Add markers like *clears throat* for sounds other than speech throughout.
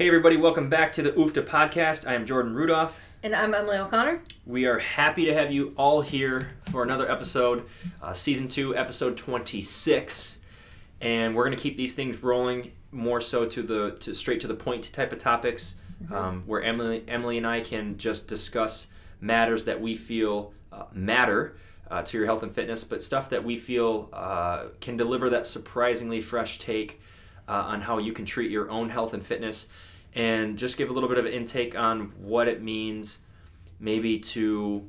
Hey, everybody, welcome back to the UFTA podcast. I am Jordan Rudolph. And I'm Emily O'Connor. We are happy to have you all here for another episode, uh, season two, episode 26. And we're going to keep these things rolling more so to the to straight to the point type of topics, um, where Emily Emily and I can just discuss matters that we feel uh, matter uh, to your health and fitness, but stuff that we feel uh, can deliver that surprisingly fresh take uh, on how you can treat your own health and fitness, and just give a little bit of intake on what it means maybe to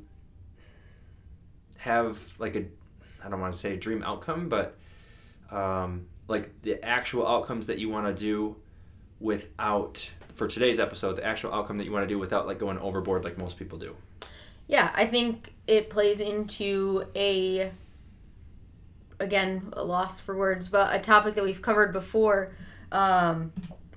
have like a I don't want to say dream outcome, but um, like the actual outcomes that you want to do without for today's episode, the actual outcome that you want to do without like going overboard like most people do. Yeah, I think it plays into a, again, a loss for words, but a topic that we've covered before um,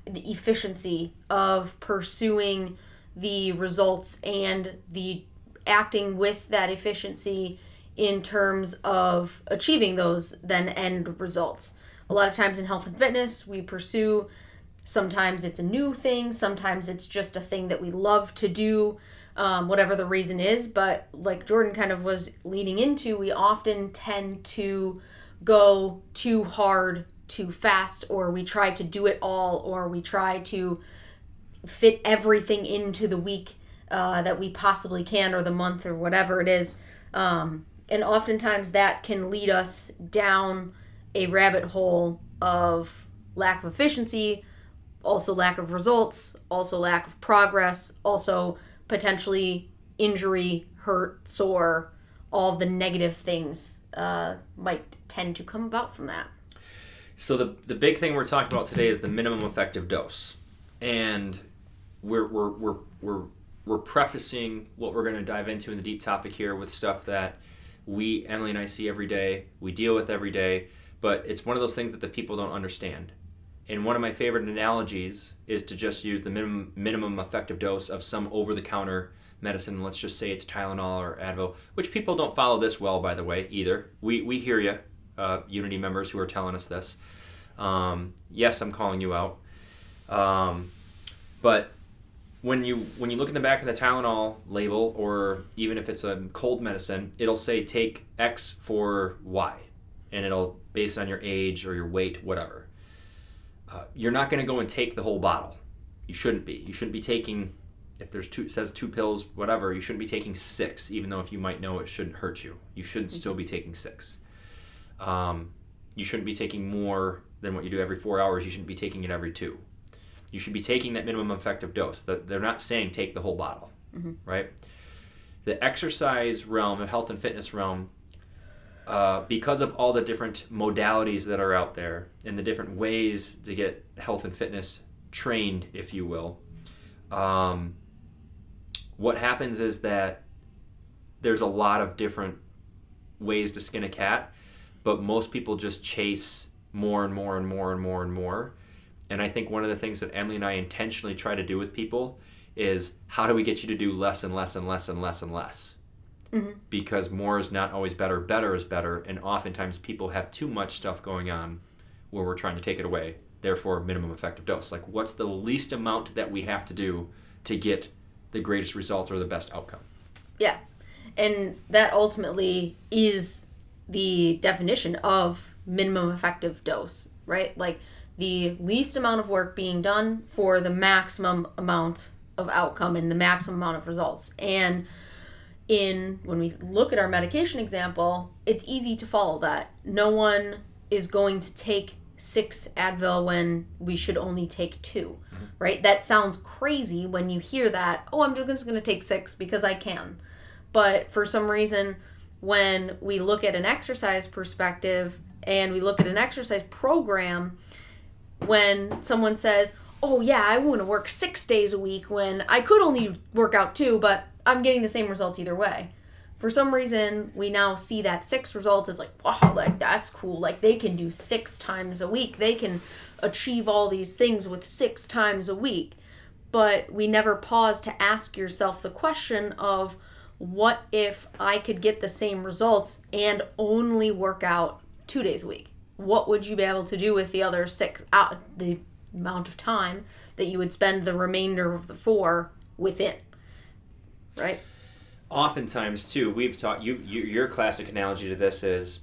the efficiency of pursuing the results and the acting with that efficiency in terms of achieving those then end results. A lot of times in health and fitness, we pursue sometimes it's a new thing, sometimes it's just a thing that we love to do, um, whatever the reason is. But like Jordan kind of was leading into, we often tend to go too hard too fast, or we try to do it all, or we try to fit everything into the week uh, that we possibly can, or the month, or whatever it is. Um, and oftentimes that can lead us down a rabbit hole of lack of efficiency, also lack of results, also lack of progress, also potentially injury, hurt, sore, all the negative things uh, might tend to come about from that. So the the big thing we're talking about today is the minimum effective dose, and we're we're we're we're, we're prefacing what we're going to dive into in the deep topic here with stuff that we Emily and I see every day, we deal with every day, but it's one of those things that the people don't understand. And one of my favorite analogies is to just use the minimum minimum effective dose of some over the counter medicine. Let's just say it's Tylenol or Advil, which people don't follow this well, by the way, either. We we hear you, uh, Unity members who are telling us this. Um, yes, I'm calling you out. Um, but when you when you look in the back of the Tylenol label, or even if it's a cold medicine, it'll say take X for Y, and it'll based on your age or your weight, whatever. Uh, you're not going to go and take the whole bottle. You shouldn't be. You shouldn't be taking if there's two it says two pills, whatever. You shouldn't be taking six, even though if you might know it shouldn't hurt you. You shouldn't still be taking six. Um, you shouldn't be taking more than what you do every four hours. You shouldn't be taking it every two. You should be taking that minimum effective dose. They're not saying take the whole bottle, right? The exercise realm, the health and fitness realm, uh, because of all the different modalities that are out there and the different ways to get health and fitness trained, if you will, um, what happens is that there's a lot of different ways to skin a cat, but most people just chase more and more and more and more and more. And I think one of the things that Emily and I intentionally try to do with people is how do we get you to do less and less and less and less and less? Mm-hmm. Because more is not always better, better is better, and oftentimes people have too much stuff going on where we're trying to take it away. Therefore, minimum effective dose. Like, what's the least amount that we have to do to get the greatest results or the best outcome? Yeah. And that ultimately is the definition of minimum effective dose, right? Like the least amount of work being done for the maximum amount of outcome and the maximum amount of results. And in when we look at our medication example, it's easy to follow that. No one is going to take six Advil when we should only take 2 mm-hmm. right? That sounds crazy when you hear that. Oh, I'm just going to take six because I can. But for some reason, when we look at an exercise perspective and we look at an exercise program, when someone says, oh yeah, I want to work six days a week when I could only work out two, but I'm getting the same results either way. For some reason, we now see that six results as like, wow, like that's cool. Like they can do six times a week. They can achieve all these things with six times a week. But we never pause to ask yourself the question of what if I could get the same results and only work out two days a week? What would you be able to do with the other six out the amount of time that you would spend the remainder of the four within? Right? Oftentimes, too, we've taught you, you your classic analogy to this is,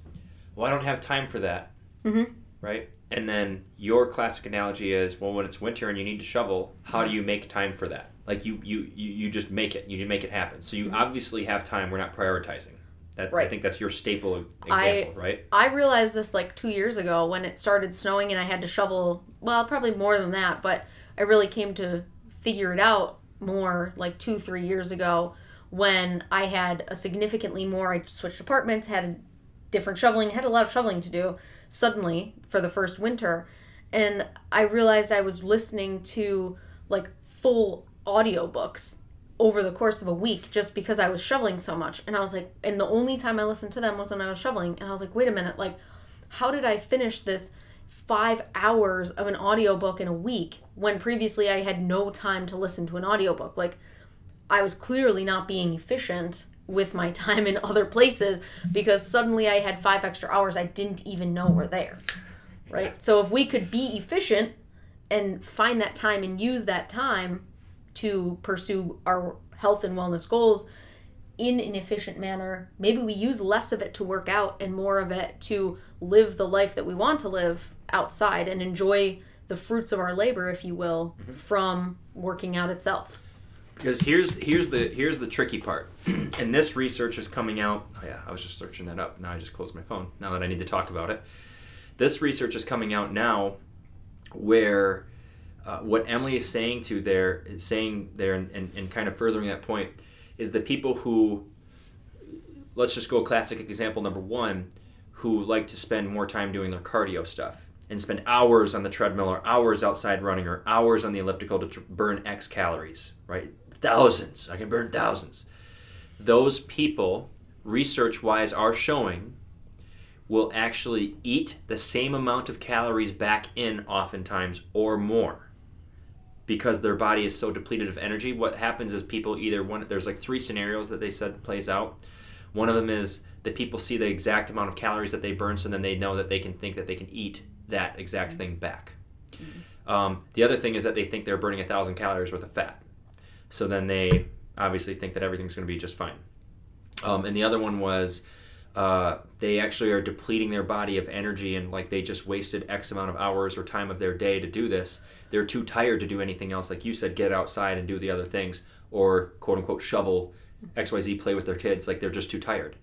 well, I don't have time for that. Mm-hmm. Right? And then your classic analogy is, well, when it's winter and you need to shovel, how do you make time for that? Like you, you, you, you just make it. You just make it happen. So you Mm-hmm. obviously have time. We're not prioritizing. That, I think that's your staple e-, I- example, right? I realized this like two years ago when it started snowing and I had to shovel, well, probably more than that, but I really came to figure it out more like two, three years ago when I had a significantly more, I switched apartments, had different shoveling, had a lot of shoveling to do suddenly for the first winter. And I realized I was listening to like full audiobooks over the course of a week just because I was shoveling so much. And I was like, and the only time I listened to them was when I was shoveling. And I was like, wait a minute, like, how did I finish this five hours of an audiobook in a week when previously I had no time to listen to an audiobook? Like, I was clearly not being efficient with my *laughs* time in other places because suddenly I had five extra hours I didn't even know were there. Right? So if we could be efficient and find that time and use that time to pursue our health and wellness goals in an efficient manner, maybe we use less of it to work out and more of it to live the life that we want to live outside and enjoy the fruits of our labor, if you will, mm-hmm. from working out itself. Because here's here's the here's the tricky part, *clears throat* and this research is coming out. Oh yeah, I was just searching that up. Now I just closed my phone. Now that I need to talk about it, this research is coming out now, where uh, what Emily is saying to there, saying there, and, and, and kind of furthering that point, is the people who, let's just go classic example number one, who like to spend more time doing their cardio stuff and spend hours on the treadmill or hours outside running or hours on the elliptical to tr- burn X calories, right? Thousands. I can burn thousands. Those people, research wise, are showing will actually eat the same amount of calories back in oftentimes or more because their body is so depleted of energy what happens is people either one there's like three scenarios that they said plays out. One of them is that people see the exact amount of calories that they burn so then they know that they can think that they can eat that exact thing back. Um, the other thing is that they think they're burning a thousand calories worth of fat. So then they obviously think that everything's going to be just fine. Um, and the other one was uh, they actually are depleting their body of energy and like they just wasted x amount of hours or time of their day to do this. They're too tired to do anything else. Like you said get outside and do the other things or quote unquote shovel xyz play with their kids. Like they're just too tired.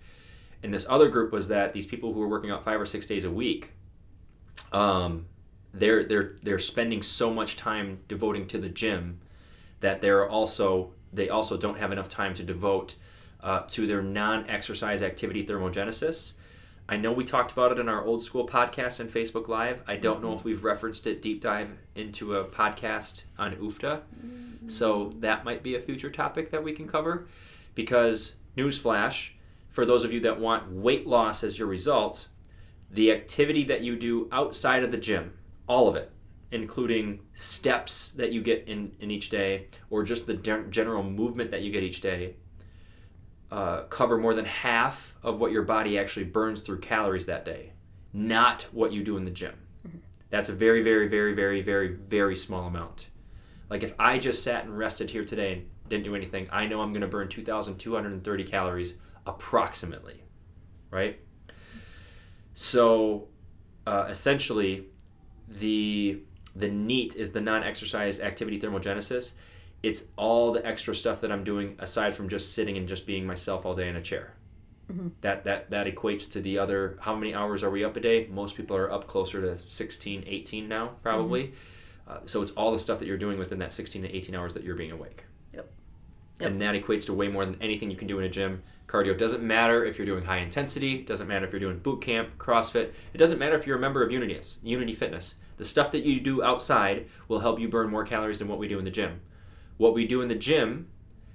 And this other group was that these people who are working out five or six days a week um, they're they're they're spending so much time devoting to the gym that they're also they also don't have enough time to devote uh, to their non-exercise activity thermogenesis. I know we talked about it in our old school podcast and Facebook Live. I don't know if we've referenced it deep dive into a podcast on UFTA. So that might be a future topic that we can cover because newsflash for those of you that want weight loss as your result, the activity that you do outside of the gym, all of it, including steps that you get in, in each day or just the gen- general movement that you get each day, uh, cover more than half of what your body actually burns through calories that day, not what you do in the gym. That's a very, very, very, very, very, very small amount. Like if I just sat and rested here today and didn't do anything, I know I'm going to burn 2,230 calories approximately, right? So uh, essentially, the the NEAT is the non-exercise activity thermogenesis. It's all the extra stuff that I'm doing aside from just sitting and just being myself all day in a chair. That, that that equates to the other how many hours are we up a day? Most people are up closer to 16, 18 now probably. Uh, so it's all the stuff that you're doing within that 16 to 18 hours that you're being awake. Yep. Yep. And that equates to way more than anything you can do in a gym. Cardio doesn't matter if you're doing high intensity, doesn't matter if you're doing boot camp, CrossFit. It doesn't matter if you're a member of Unity, Unity Fitness. The stuff that you do outside will help you burn more calories than what we do in the gym. What we do in the gym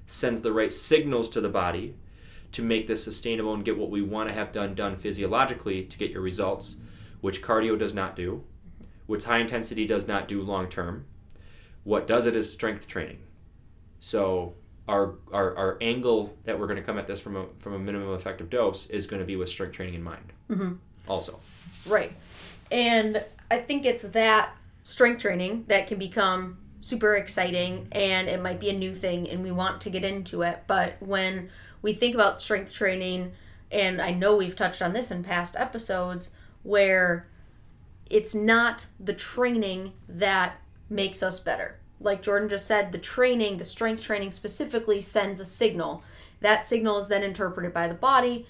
sends the right signals to the body to make this sustainable and get what we want to have done done physiologically to get your results, which cardio does not do, which high intensity does not do long term. What does it is strength training. So our, our, our angle that we're going to come at this from a, from a minimum effective dose is going to be with strength training in mind. Mm-hmm. Also, Right. And I think it's that strength training that can become super exciting and it might be a new thing and we want to get into it. But when we think about strength training, and I know we've touched on this in past episodes, where it's not the training that makes us better. Like Jordan just said, the training, the strength training specifically sends a signal. That signal is then interpreted by the body.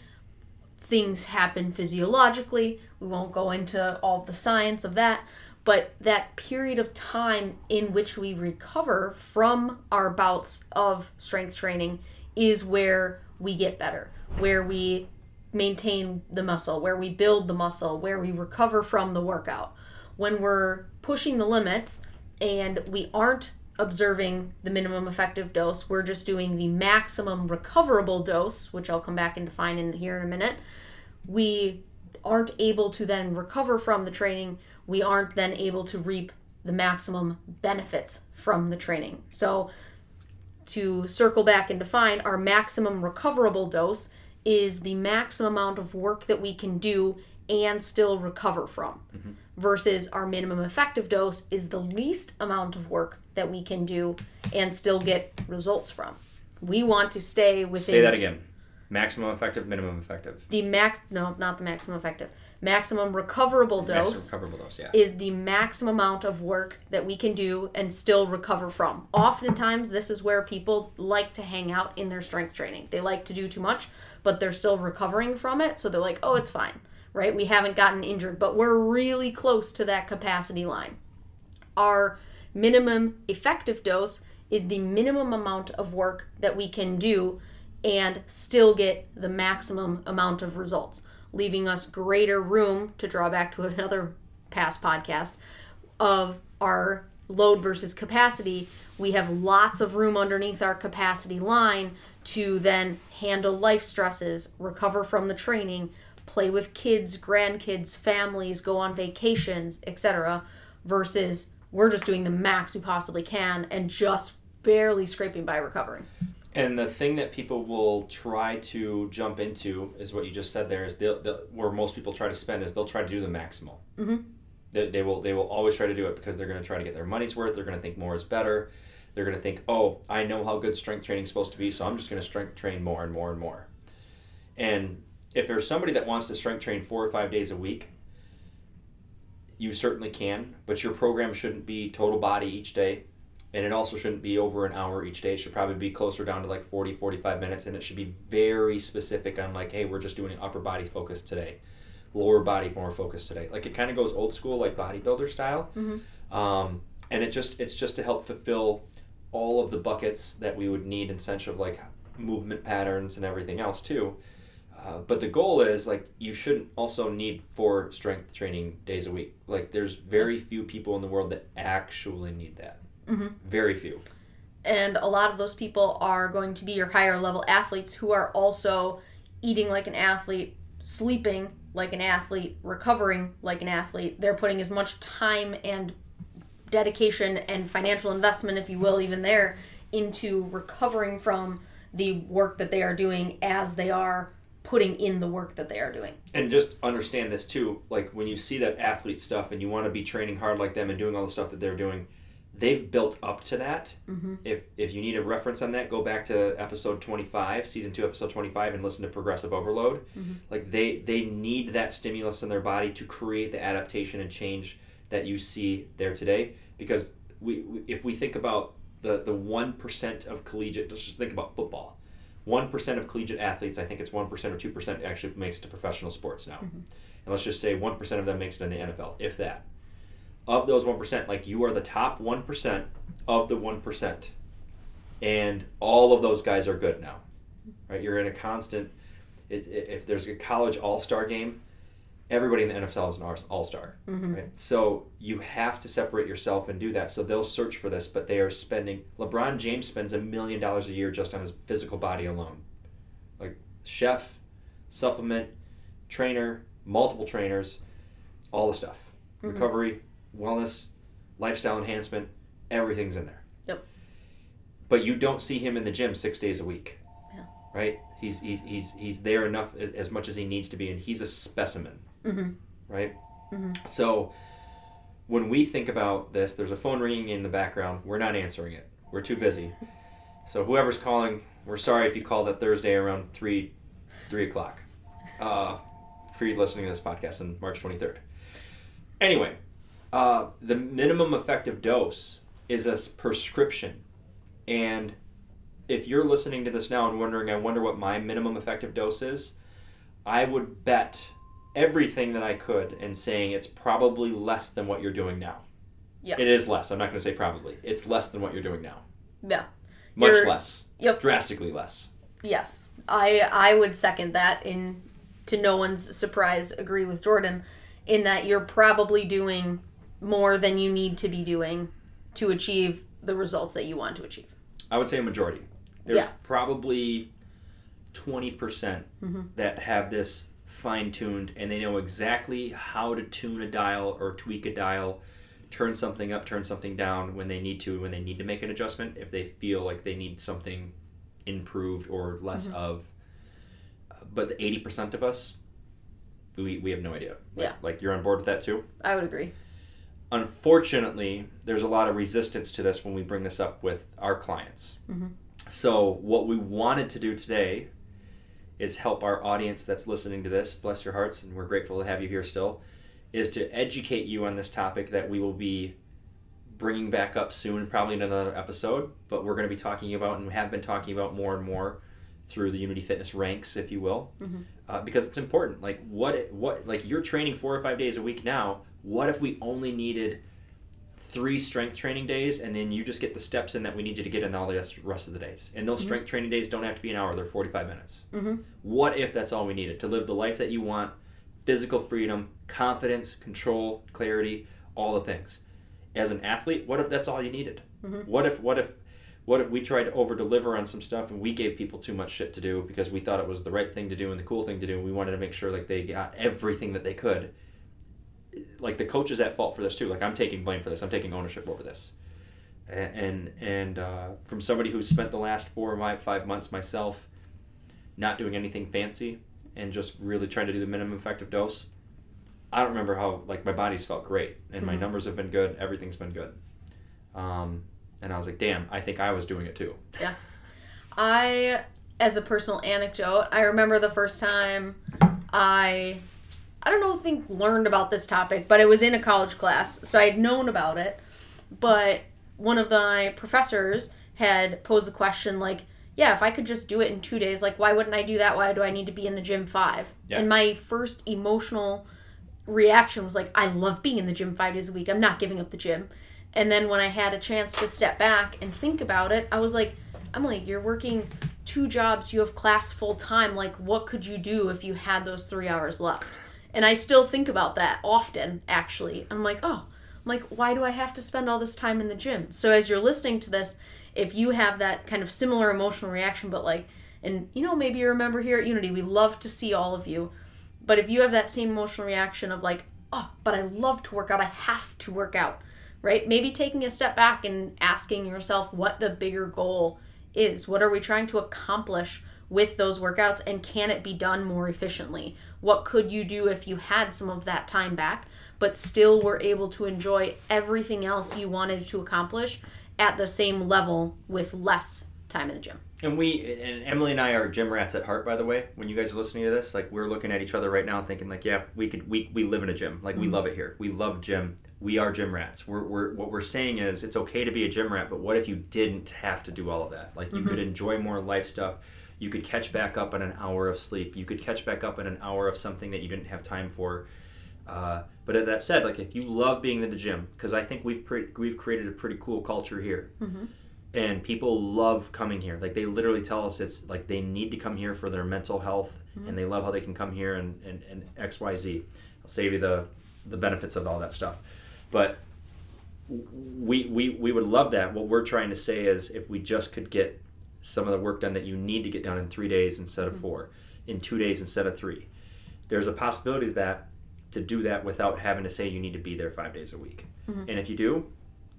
Things happen physiologically. We won't go into all the science of that, but that period of time in which we recover from our bouts of strength training is where we get better, where we maintain the muscle, where we build the muscle, where we recover from the workout. When we're pushing the limits and we aren't observing the minimum effective dose, we're just doing the maximum recoverable dose, which I'll come back and define in here in a minute. We aren't able to then recover from the training. We aren't then able to reap the maximum benefits from the training. So, to circle back and define, our maximum recoverable dose is the maximum amount of work that we can do and still recover from Mm-hmm. versus our minimum effective dose is the least amount of work that we can do and still get results from. We want to stay within say that again. Maximum effective, minimum effective. the max no, not the maximum effective. Maximum recoverable Maximum dose recoverable dose, yeah. is the maximum amount of work that we can do and still recover from. Oftentimes, this is where people like to hang out in their strength training. They like to do too much, but they're still recovering from it. So they're like, oh, it's fine, right? We haven't gotten injured, but we're really close to that capacity line. Our minimum effective dose is the minimum amount of work that we can do and still get the maximum amount of results, leaving us greater room to draw back to *laughs* another past podcast of our load versus capacity. We have lots of room underneath our capacity line to then handle life stresses, recover from the training, play with kids, grandkids, families, go on vacations, etc. versus we're just doing the max we possibly can and just barely scraping by recovering. And the thing that people will try to jump into is what you just said there is they'll, they'll, where most people try to spend is they'll try to do the maximal. Mhm. They, they will they will always try to do it because they're going to try to get their money's worth. They're going to think more is better. They're going to think, oh, I know how good strength training is supposed to be, so I'm just going to strength train more and more and more. And if there's somebody that wants to strength train four or five days a week, you certainly can, but your program shouldn't be total body each day and it also shouldn't be over an hour each day. It should probably be closer down to like 40 45 minutes and it should be very specific on like hey we're just doing upper body focus today lower body more focus today. Like it kind of goes old school like bodybuilder style. Mhm. um, and it just it's just to help fulfill all of the buckets that we would need in sense of like movement patterns and everything else too. Uh, but the goal is like you shouldn't also need four strength training days a week. Like there's very few people in the world that actually need that Mhm. very few and a lot of those people are going to be your higher level athletes who are also eating like an athlete, sleeping like an athlete, recovering like an athlete. They're putting as much time and dedication and financial investment, if you will, even there, into recovering from the work that they are doing as they are putting in the work that they are doing. and just understand this too like when you see that athlete stuff and you want to be training hard like them and doing all the stuff that they're doing they've built up to that. Mhm. if if you need a reference on that go back to episode 25 season 2 episode 25 and listen to progressive overload. Mhm. like they they need that stimulus in their body to create the adaptation and change that you see there today. Because we, we if we think about the the 1% of collegiate let's just think about football. 1% of collegiate athletes i think it's 1% or 2% actually makes it to professional sports now. And let's just say 1% of them makes it in the nfl if that of those 1% like you are the top 1% of the 1% and all of those guys are good now right you're in a constant it, it- if there's a college all-star game everybody in the NFL is an all star. Mm-hmm. Right? So you have to separate yourself and do that. So they'll search for this, but they are spending. LeBron James spends a million dollars a year just on his physical body alone. Like chef, supplement, trainer, multiple trainers, all the stuff. Mhm. Recovery, wellness, lifestyle enhancement, everything's in there. Yep. But you don't see him in the gym six days a week. Yeah. Right? He's, he's, he's, he's there enough as much as he needs to be, and he's a specimen Mm-hmm. right? Mhm. So when we think about this, there's a phone ringing in the background. We're not answering it. We're too busy. *laughs* so whoever's calling, we're sorry if you called that Thursday around three, three o'clock, uh, for you listening to this podcast on March 23rd. Anyway, uh, the minimum effective dose is a prescription, and if you're listening to this now and wondering, I wonder what my minimum effective dose is, I would bet everything that I could in saying it's probably less than what you're doing now. Yeah. It is less. I'm not going to say probably. It's less than what you're doing now. Yeah. Much You're- less. Yep. Drastically less. Yes, I I would second that. In to no one's surprise, agree with Jordan, in that you're probably doing more than you need to be doing to achieve the results that you want to achieve. I would say a majority. There's Yeah. probably 20% Mhm. that have this fine tuned and they know exactly how to tune a dial or tweak a dial, turn something up, turn something down when they need to, when they need to make an adjustment, if they feel like they need something improved or less Mm-hmm. of. But the 80% of us, we, we have no idea. Like, Yeah. Like you're on board with that too? I would agree. Unfortunately, there's a lot of resistance to this when we bring this up with our clients. Mhm. So, what we wanted to do today is help our audience that's listening to this, bless your hearts, and we're grateful to have you here still, is to educate you on this topic that we will be bringing back up soon, probably in another episode, but we're going to be talking about and have been talking about more and more through the Unity Fitness ranks, if you will, Mhm. uh, because it's important. Like what, what, like you're training four or five days a week now. What if we only needed three strength training days, and then you just get the steps in that we need you to get in all the rest- of the days? And those Mhm. strength training days don't have to be an hour; they're forty-five minutes. Mm-hmm. What if that's all we needed to live the life that you want? Physical freedom, confidence, control, clarity, all the things. As an athlete, what if that's all you needed? Mhm. What if what if what if we tried to over deliver on some stuff and we gave people too much shit to do because we thought it was the right thing to do and the cool thing to do and we wanted to make sure like they got everything that they could. Like the coach is at fault for this too. Like I'm taking blame for this. I'm taking ownership over this. And and uh, from somebody who's spent the last four or five, five months myself not doing anything fancy and just really trying to do the minimum effective dose. I don't remember how like my body's felt great and my Mhm. numbers have been good. Everything's been good. Um, and I was like, damn, I think I was doing it too. Yeah. I, as a personal anecdote, I remember the first time I, I don't know, think learned about this topic, but it was in a college class, so I had known about it. But one of my professors had posed a question like, "Yeah, if I could just do it in two days, like, why wouldn't I do that? Why do I need to be in the gym five? Yeah. And my first emotional reaction was like, "I love being in the gym five days a week. I'm not giving up the gym." And then when I had a chance to step back and think about it, I was like, Emily, you're working two jobs, you have class full time. Like, what could you do if you had those three hours left? And I still think about that often, actually. I'm like, oh, I'm like, why do I have to spend all this time in the gym? So as you're listening to this, if you have that kind of similar emotional reaction, but like, and you know, maybe you remember here at Unity, we love to see all of you. But if you have that same emotional reaction of like, oh, but I love to work out, I have to work out, right? Maybe taking a step back and asking yourself what the bigger goal is. What are we trying to accomplish with those workouts and can it be done more efficiently? What could you do if you had some of that time back, but still were able to enjoy everything else you wanted to accomplish at the same level with less time in the gym? And we and Emily and I are gym rats at heart, by the way. When you guys are listening to this, like we're looking at each other right now, thinking like, yeah, we could we, we live in a gym. Like we mm-hmm. love it here. We love gym. We are gym rats. We're, we're what we're saying is it's okay to be a gym rat, but what if you didn't have to do all of that? Like you mm-hmm. could enjoy more life stuff. You could catch back up on an hour of sleep. You could catch back up on an hour of something that you didn't have time for. Uh, but that said, like if you love being in the gym, because I think we've pre- we've created a pretty cool culture here Mm-hmm. and people love coming here like they literally tell us it's like they need to come here for their mental health and they love how they can come here and, and, and xyz I'll save you the the benefits of all that stuff. But we, we we would love that. What we're trying to say is if we just could get some of the work done that you need to get done in three days instead of mm-hmm. four, in two days instead of three. There's a possibility that to do that without having to say you need to be there five days a week. Mm-hmm. And if you do,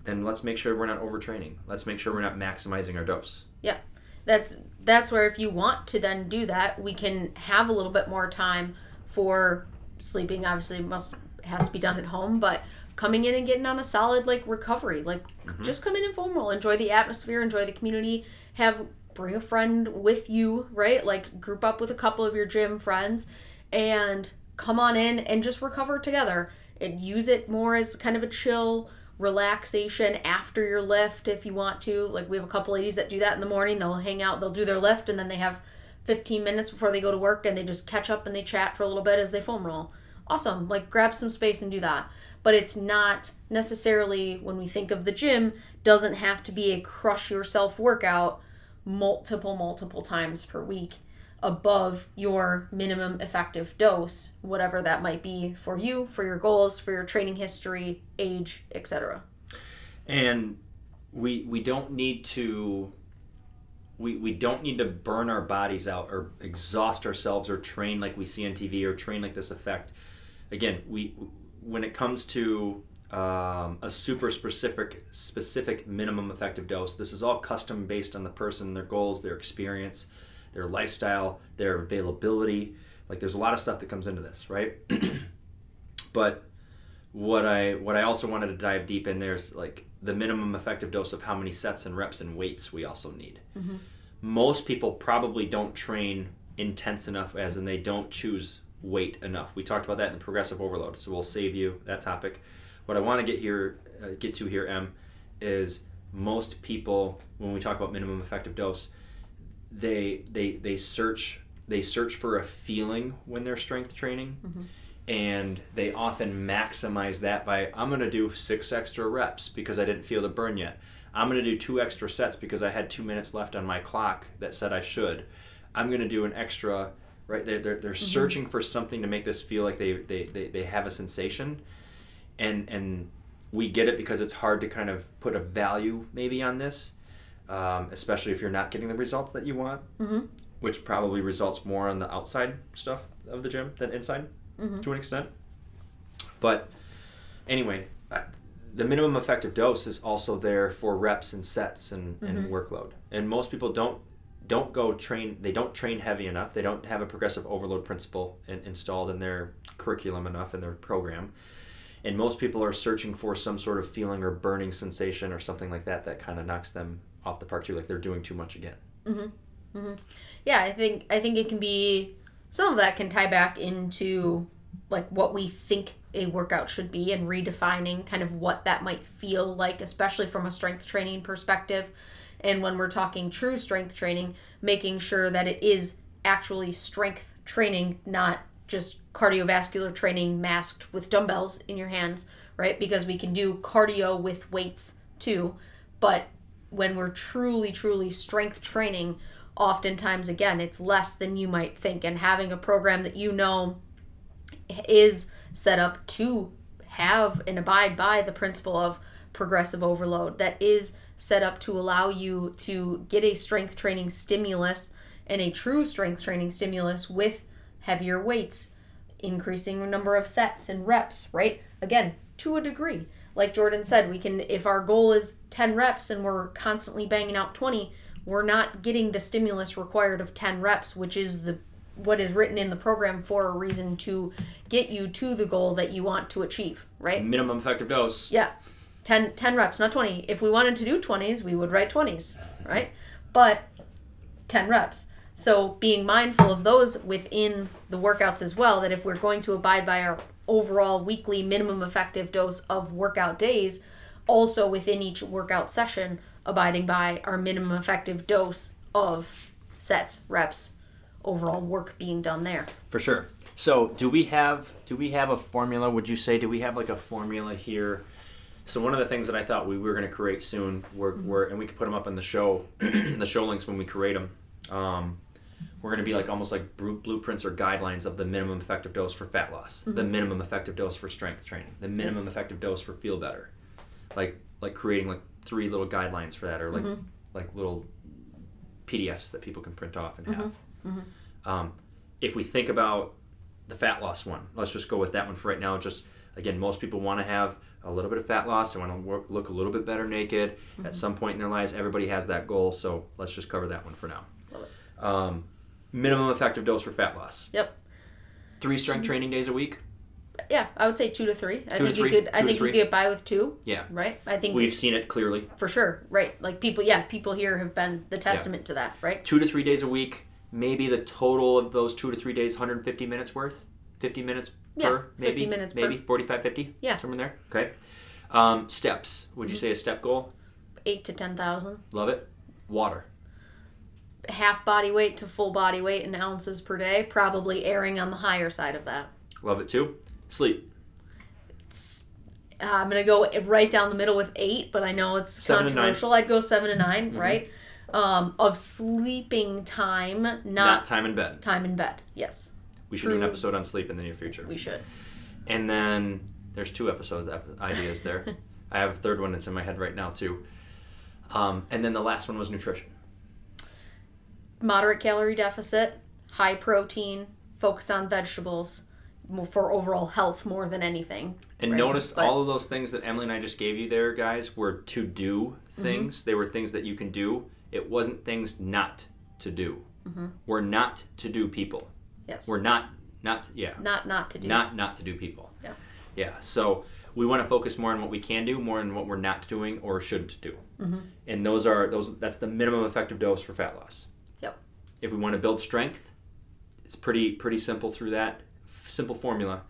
then let's make sure we're not overtraining. Let's make sure we're not maximizing our dose. Yeah. That's that's where if you want to then do that we can have a little bit more time for sleeping obviously must has to be done at home but coming in and getting on a solid like recovery like mm-hmm. just come in informal enjoy the atmosphere enjoy the community have bring a friend with you right like group up with a couple of your gym friends and come on in and just recover together and use it more as kind of a chill relaxation after your lift if you want to. Like we have a couple ladies that do that in the morning. They'll hang out, they'll do their lift, and then they have 15 minutes before they go to work and they just catch up and they chat for a little bit as they foam roll. Awesome. Like grab some space and do that. But it's not necessarily when we think of the gym, doesn't have to be a crush yourself workout multiple, multiple times per week above your minimum effective dose, whatever that might be for you, for your goals, for your training history, age, etc. and we we don't need to we, we don't need to burn our bodies out or exhaust ourselves or train like we see on TV or train like this effect. Again, we when it comes to um, a super specific specific minimum effective dose, this is all custom based on the person, their goals, their experience, their lifestyle, their availability. Like there's a lot of stuff that comes into this, right? *clears throat* but what I what I also wanted to dive deep in there's like the minimum effective dose of how many sets and reps and weights we also need. Mhm. Most people probably don't train intense enough, as and they don't choose weight enough. We talked about that in progressive overload, so we'll save you that topic. What I want to get here, uh, get to here, M, is most people when we talk about minimum effective dose, they they they search they search for a feeling when they're strength training and they often maximize that by I'm going to do six extra reps because I didn't feel the burn yet. I'm going to do two extra sets because I had two minutes left on my clock that said I should. I'm going to do an extra, right? They're, they're, they're searching for something to make this feel like they, they, they, they have a sensation. And, and we get it because it's hard to kind of put a value maybe on this, um, especially if you're not getting the results that you want, Mhm. which probably results more on the outside stuff of the gym than inside Mhm. to an extent. But anyway, the minimum effective dose is also there for reps and sets and, and workload. And most people don't don't go train. They don't train heavy enough. They don't have a progressive overload principle in, installed in their curriculum enough in their program. And most people are searching for some sort of feeling or burning sensation or something like that that kind of knocks them off the park too, like they're doing too much again. Mhm. Mhm. Yeah, I think I think it can be some of that can tie back into like what we think a workout should be and redefining kind of what that might feel like, especially from a strength training perspective. And when we're talking true strength training, making sure that it is actually strength training, not just cardiovascular training masked with dumbbells in your hands, right? Because we can do cardio with weights too. But when we're truly, truly strength training, oftentimes, again, it's less than you might think. And having a program that you know is set up to have and abide by the principle of progressive overload that is set up to allow you to get a strength training stimulus and a true strength training stimulus with heavier weights increasing number of sets and reps right? Again to a degree. Like jordan said we can if our goal is 10 reps and we're constantly banging out 20 we're not getting the stimulus required of 10 reps which is the what is written in the program for a reason to get you to the goal that you want to achieve right? Minimum effective dose. yeah 10, 10 reps not 20 if we wanted to do 20s we would write 20s right but 10 reps so being mindful of those within the workouts as well that if we're going to abide by our overall weekly minimum effective dose of workout days also within each workout session abiding by our minimum effective dose of sets reps overall work being done there For sure. So, do we have do we have a formula? Would you say do we have like a formula here? So one of the things that I thought we were going to create soon, were, mm-hmm. were and we could put them up in the show, *clears throat* the show links when we create them. Um, we're going to be like almost like blueprints or guidelines of the minimum effective dose for fat loss, the mm-hmm. minimum effective dose for strength training, the minimum Yes. effective dose for feel better, like like creating like three little guidelines for that, or like mm-hmm. like little PDFs that people can print off and have. Um, if we think about the fat loss one, let's just go with that one for right now. Just again, most people want to have a little bit of fat loss. They want to work, look a little bit better naked at some point in their lives. Everybody has that goal, so let's just cover that one for now. Um, minimum effective dose for fat loss. Yep. Three strength training days a week. Yeah, I would say two to three. I Two to think you could. I think you could get by with two. Yeah. Right. I think We've seen it clearly. for sure. Right. Like people. Yeah, people here have been the testament to that. Right. Two to three days a week. Maybe the total of those two to three days, 150 minutes worth. 50 minutes Yeah, per, maybe. 50 minutes per. maybe 45, 50. Yeah. somewhere there. Okay. Um, steps. Would you say a step goal? Eight to ten thousand. Love it. Water. Half body weight to full body weight in ounces per day. Probably erring on the higher side of that. Love it too. Sleep. Uh, I'm gonna go right down the middle with eight, but I know it's Seven controversial. I'd go seven to 9 Mhm. right? Um, of sleeping time, not, Not time in bed. time in bed. Yes, We should do an episode on sleep in the near future. we should. And then there's two episodes ideas there. *laughs* I have a third one that's in my head right now too. Um, and then the last one was nutrition. Moderate calorie deficit, high protein, focus on vegetables for overall health more than anything. And Right, notice but- all of those things that Emily and I just gave you there, guys, were to do Mm-hmm. things. They were things that you can do. It wasn't things not to do. We're not to do people. Yes. We're not not yeah. not not to do. Not not to do people. Yeah. Yeah. So we want to focus more on what we can do, more on what we're not doing or shouldn't do. Mm-hmm. And those are those. That's the minimum effective dose for fat loss. Yep. If we want to build strength, it's pretty pretty simple through that simple formula.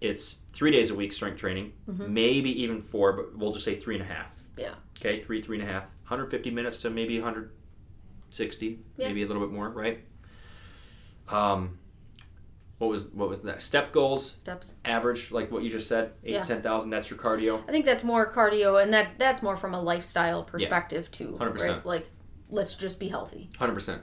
It's three days a week strength training, maybe even four, but we'll just say three and a half. Mm-hmm. Yeah. Okay, three three and a half, 150 minutes to maybe 160, Yeah. maybe a little bit more, right? Um, what was what was that? Step goals Steps. average, like what you just said, eight Yeah. to ten thousand. That's your cardio. I think that's more cardio, and that that's more from a lifestyle perspective too. 100%. Right? Like, let's just be healthy. Hundred percent.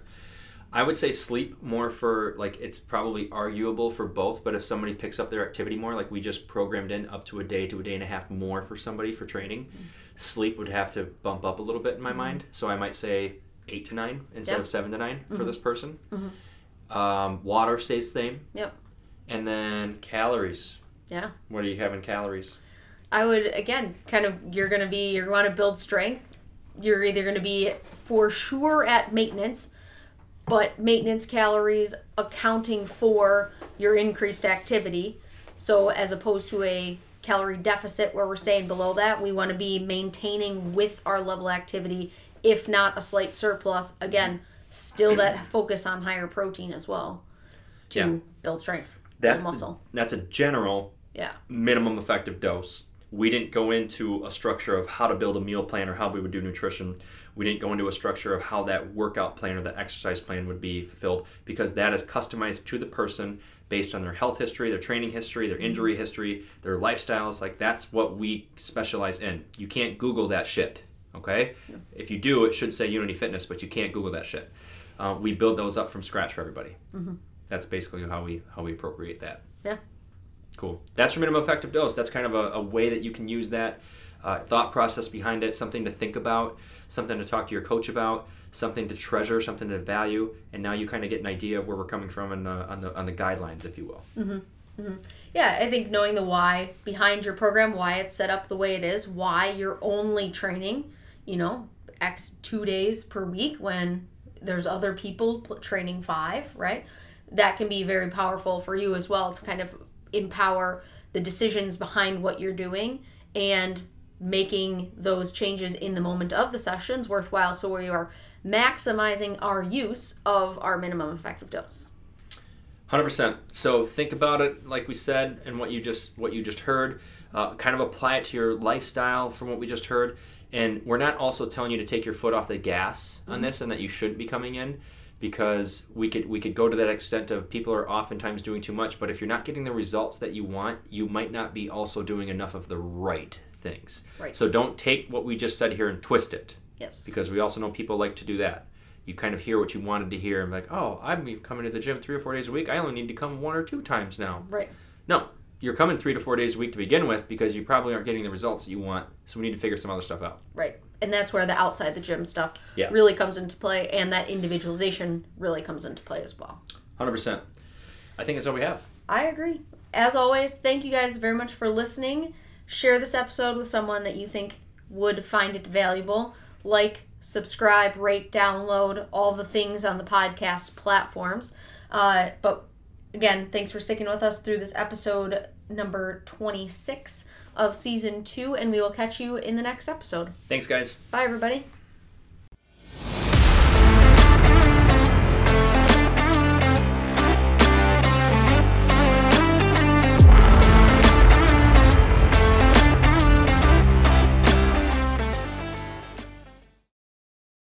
I would say sleep more for like it's probably arguable for both, but if somebody picks up their activity more, like we just programmed in up to a day to a day and a half more for somebody for training, mm-hmm. sleep would have to bump up a little bit in my mm-hmm. mind. So I might say eight to nine instead Yeah. of seven to 9 for mm-hmm. this person. Um, water stays the same. Yep. And then calories. Yeah. What do you have in calories? I would again kind of you're gonna be you're to build strength. You're either going to be for sure at maintenance, but maintenance calories accounting for your increased activity. So as opposed to a calorie deficit where we're staying below that, we want to be maintaining with our level activity, if not a slight surplus. Again, still that focus on higher protein as well to Yeah. build strength, That's build the- muscle. that's a general Yeah. minimum effective dose. We didn't go into a structure of how to build a meal plan or how we would do nutrition. We didn't go into a structure of how that workout plan or that exercise plan would be fulfilled because that is customized to the person based on their health history, their training history, their injury history, their lifestyles. Like that's what we specialize in. You can't Google that shit. Okay? If you do, it should say Unity Fitness, but you can't Google that shit. Uh, we build those up from scratch for everybody. That's basically how we how we appropriate that. Yeah. Cool. That's your minimum effective dose. That's kind of a, a way that you can use that uh, thought process behind it, something to think about, something to talk to your coach about, something to treasure, something to value, and now you kind of get an idea of where we're coming from and the on the on the guidelines, if you will. Yeah, I think knowing the why behind your program, why it's set up the way it is, why you're only training, you know, X two days per week when there's other people training five, right? That can be very powerful for you as well to kind of empower the decisions behind what you're doing and making those changes in the moment of the sessions worthwhile so we are maximizing our use of our minimum effective dose. Hundred percent. So think about it, like we said, and what you just what you just heard. Uh, kind of apply it to your lifestyle from what we just heard. And we're not also telling you to take your foot off the gas on mm-hmm. this, and that you shouldn't be coming in, because we could we could go to that extent of people are oftentimes doing too much. But if you're not getting the results that you want, you might not be also doing enough of the right things. Right. So don't take what we just said here and twist it Yes. because we also know people like to do that. you kind of hear what you wanted to hear and be like, oh, I'm coming to the gym three or four days a week. I only need to come one or two times now. Right. No, you're coming three to four days a week to begin with because you probably aren't getting the results that you want. So we need to figure some other stuff out. Right. And that's where the outside the gym stuff Yeah. really comes into play, and that individualization really comes into play as well. 100%. I think that's all we have. I agree. As always, thank you guys very much for listening. Share this episode with someone that you think would find it valuable. Like, subscribe, rate, download, all the things on the podcast platforms. Uh, but again, thanks for sticking with us through this episode number 26 of season two, and we will catch you in the next episode. Thanks, guys. Bye, everybody.